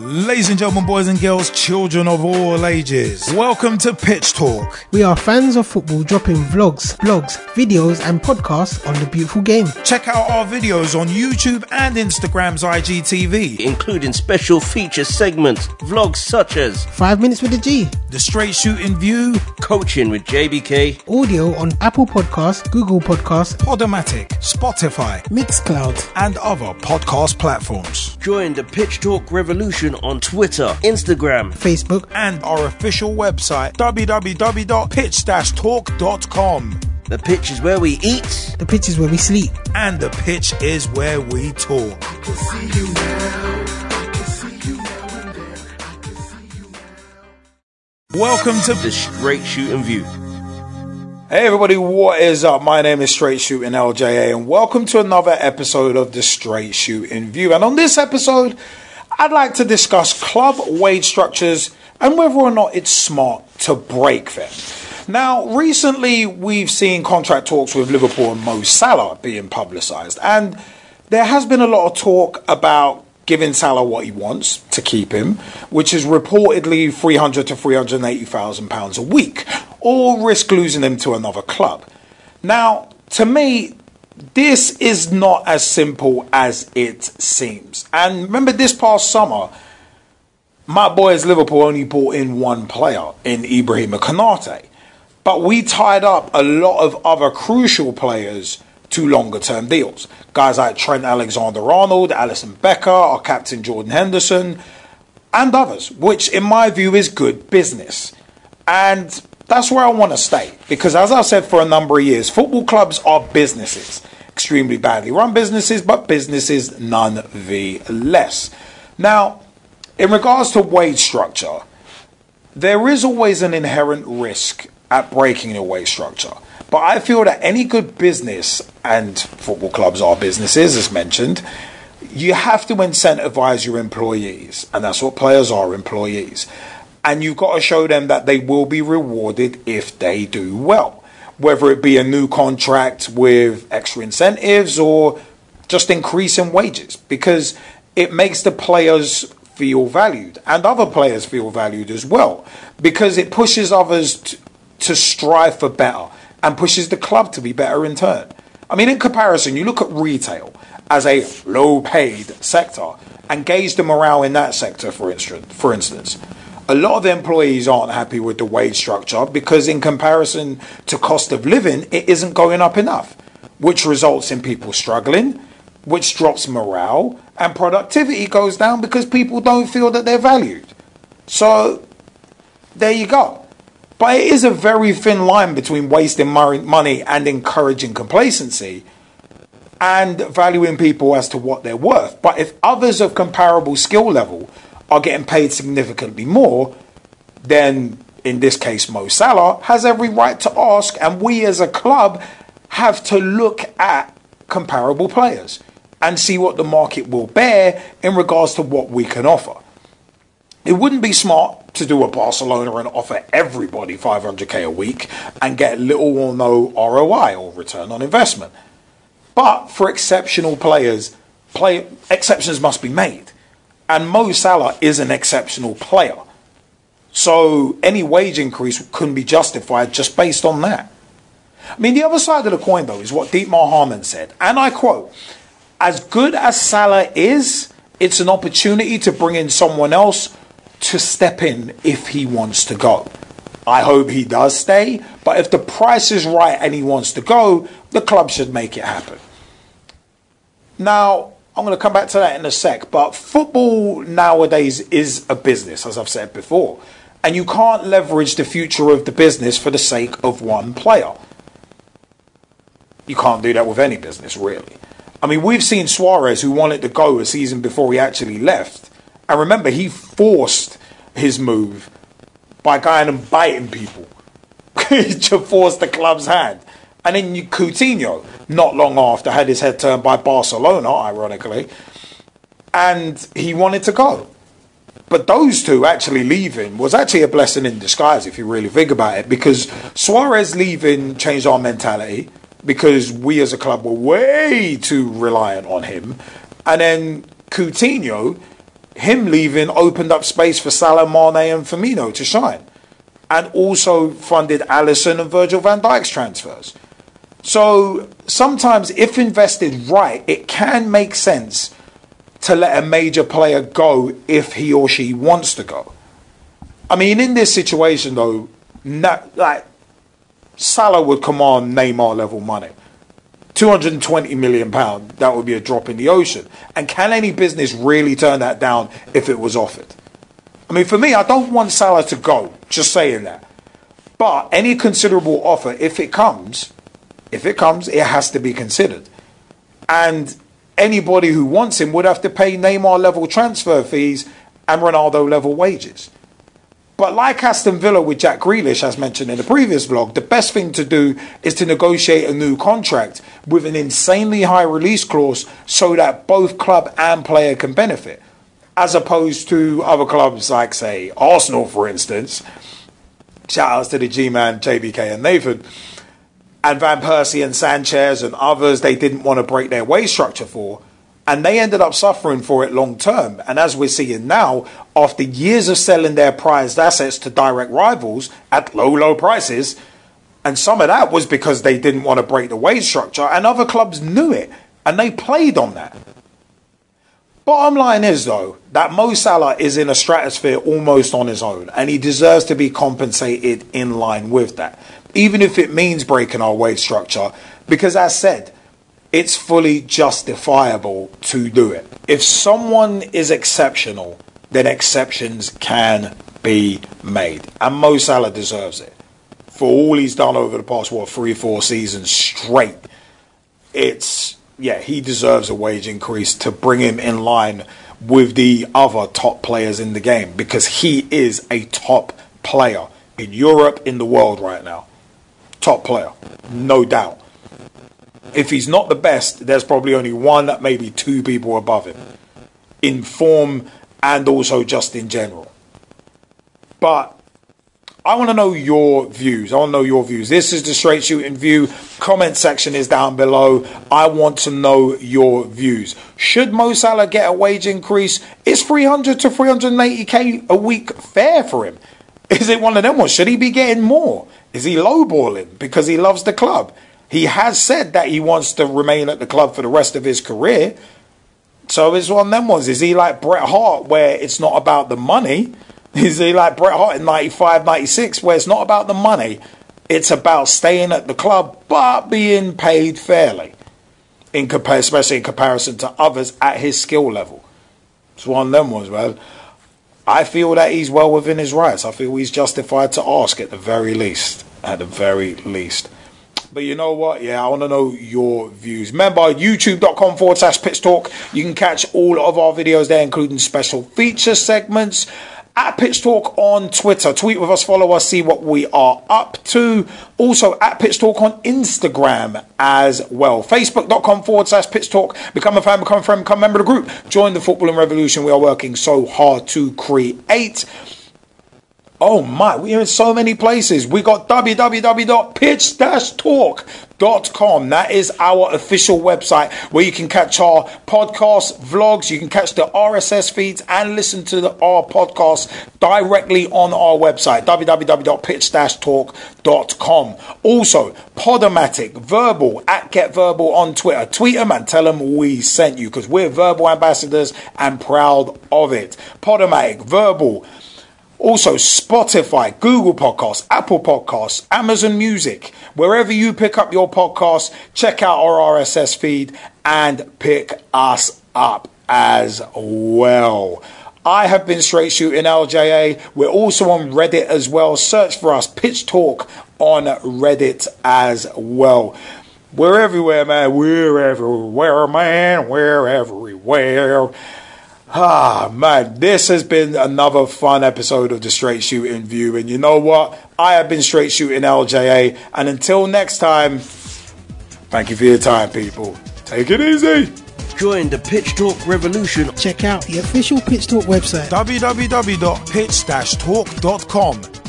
Ladies and gentlemen, boys and girls, children of all ages, welcome to Pitch Talk. We are fans of football dropping vlogs, blogs, videos, and podcasts on the beautiful game. Check out our videos on YouTube and Instagram's IGTV, including special feature segments, vlogs such as 5 Minutes with the G, The Straight Shooting View, Coaching with JBK, audio on Apple Podcasts, Google Podcasts, Podomatic, Spotify, Mixcloud, and other podcast platforms. Join the Pitch Talk revolution on Twitter, Instagram, Facebook, and our official website www.pitch-talk.com. The pitch is where we eat. The pitch is where we sleep. And the pitch is where we talk. Welcome to the Straight Shooting View. Hey everybody, what is up? My name is Straight Shooting LJA and welcome to another episode of the Straight Shooting View. And on this episode, I'd like to discuss club wage structures and whether or not it's smart to break them. Now, recently we've seen contract talks with Liverpool and Mo Salah being publicised, and there has been a lot of talk about giving Salah what he wants to keep him, which is reportedly 300 to 380,000 pounds a week, or risk losing him to another club. Now, to me, this is not as simple as it seems. And remember, this past summer, my boys Liverpool only bought in one player in Ibrahim Konate. But we tied up a lot of other crucial players to longer term deals. Guys like Trent Alexander Arnold, Alisson Becker, our captain Jordan Henderson, and others, which in my view is good business. And that's where I want to stay. Because as I've said for a number of years, football clubs are businesses. Extremely badly run businesses, but businesses none the less. Now, in regards to wage structure, there is always an inherent risk at breaking the wage structure. But I feel that any good business, and football clubs are businesses, as mentioned, you have to incentivize your employees. And that's what players are employees. And you've got to show them that they will be rewarded if they do well. Whether it be a new contract with extra incentives or just increasing wages. Because it makes the players feel valued and other players feel valued as well. Because it pushes others to, to strive for better and pushes the club to be better in turn. I mean, in comparison, you look at retail as a low paid sector and gauge the morale in that sector, for instance. For instance, a lot of employees aren't happy with the wage structure because, in comparison to cost of living, it isn't going up enough, which results in people struggling, which drops morale, and productivity goes down because people don't feel that they're valued. So, there you go. But it is a very thin line between wasting money and encouraging complacency and valuing people as to what they're worth. But if others of comparable skill level are getting paid significantly more, then in this case, Mo Salah has every right to ask, and we as a club have to look at comparable players and see what the market will bear in regards to what we can offer. It wouldn't be smart to do a Barcelona and offer everybody 500k a week and get little or no ROI or return on investment. But for exceptional players, play, exceptions must be made. And Mo Salah is an exceptional player. So any wage increase couldn't be justified just based on that. I mean, the other side of the coin, though, is what Dietmar Hamann said. And I quote As good as Salah is, it's an opportunity to bring in someone else to step in if he wants to go. I hope he does stay, but if the price is right and he wants to go, the club should make it happen. Now, I'm going to come back to that in a sec, but football nowadays is a business, as I've said before, and you can't leverage the future of the business for the sake of one player. You can't do that with any business, really. I mean, we've seen Suarez, who wanted to go a season before he actually left, and remember, he forced his move by going and biting people to force the club's hand. And then Coutinho, not long after, had his head turned by Barcelona, ironically, and he wanted to go. But those two actually leaving was actually a blessing in disguise, if you really think about it, because Suarez leaving changed our mentality because we as a club were way too reliant on him. And then Coutinho him leaving opened up space for Salah, Mane, and Firmino to shine, and also funded Alisson and Virgil van Dijk's transfers. So sometimes, if invested right, it can make sense to let a major player go if he or she wants to go. I mean, in this situation, though, not, like Salah would command Neymar level money. 220 million pound, that would be a drop in the ocean. And can any business really turn that down if it was offered? I mean, for me, I don't want Salah to go, just saying that. But any considerable offer, if it comes, if it comes, it has to be considered. And anybody who wants him would have to pay Neymar level transfer fees and Ronaldo level wages. But like Aston Villa with Jack Grealish, as mentioned in the previous vlog, the best thing to do is to negotiate a new contract with an insanely high release clause so that both club and player can benefit. As opposed to other clubs like, say, Arsenal, for instance. Shout outs to the G Man, JBK, and Nathan. And Van Persie and Sanchez and others they didn't want to break their wage structure for and they ended up suffering for it long term. And as we're seeing now, after years of selling their prized assets to direct rivals at low, low prices, and some of that was because they didn't want to break the wage structure, and other clubs knew it, and they played on that. Bottom line is, though, that Mo Salah is in a stratosphere almost on his own, and he deserves to be compensated in line with that, even if it means breaking our wage structure. Because, as I said, it's fully justifiable to do it. If someone is exceptional, then exceptions can be made. And Mo Salah deserves it. For all he's done over the past, what, three, four seasons straight, it's, yeah, he deserves a wage increase to bring him in line with the other top players in the game because he is a top player in Europe, in the world right now. Top player, no doubt if he's not the best, there's probably only one, maybe two people above him in form and also just in general. But I want to know your views. I want to know your views. This is the straight shooting view. Comment section is down below. I want to know your views. Should Mo Salah get a wage increase? Is 300 to 380k a week fair for him? Is it one of them ones? Should he be getting more? Is he lowballing because he loves the club? He has said that he wants to remain at the club for the rest of his career. So it's one of them ones. Is he like Bret Hart, where it's not about the money? Is he like Bret Hart in 95, 96, where it's not about the money? It's about staying at the club, but being paid fairly, in especially in comparison to others at his skill level. It's one of them ones, man. I feel that he's well within his rights. I feel he's justified to ask at the very least. At the very least. But you know what? Yeah, I want to know your views. Remember, youtube.com forward slash pitch talk. You can catch all of our videos there, including special feature segments at Pitch Talk on Twitter. Tweet with us, follow us, see what we are up to. Also at Pitch Talk on Instagram as well. Facebook.com forward slash Pitch Talk. Become a fan, become a friend, become a member of the group. Join the footballing revolution we are working so hard to create. Oh my, we're in so many places. We got www.pitch-talk.com. That is our official website where you can catch our podcasts, vlogs, you can catch the RSS feeds and listen to the, our podcasts directly on our website, www.pitch-talk.com. Also, Podomatic, Vurbl, at Get Vurbl on Twitter. Tweet them and tell them we sent you because we're Vurbl ambassadors and proud of it. Podomatic, Vurbl, also, Spotify, Google Podcasts, Apple Podcasts, Amazon Music, wherever you pick up your podcasts, check out our RSS feed and pick us up as well. I have been straight shooting LJA. We're also on Reddit as well. Search for us, Pitch Talk on Reddit as well. We're everywhere, man. We're everywhere, man. We're everywhere. Ah, man, this has been another fun episode of the Straight Shooting View. And you know what? I have been Straight Shooting LJA. And until next time, thank you for your time, people. Take it easy. Join the Pitch Talk revolution. Check out the official Pitch Talk website. www.pitch-talk.com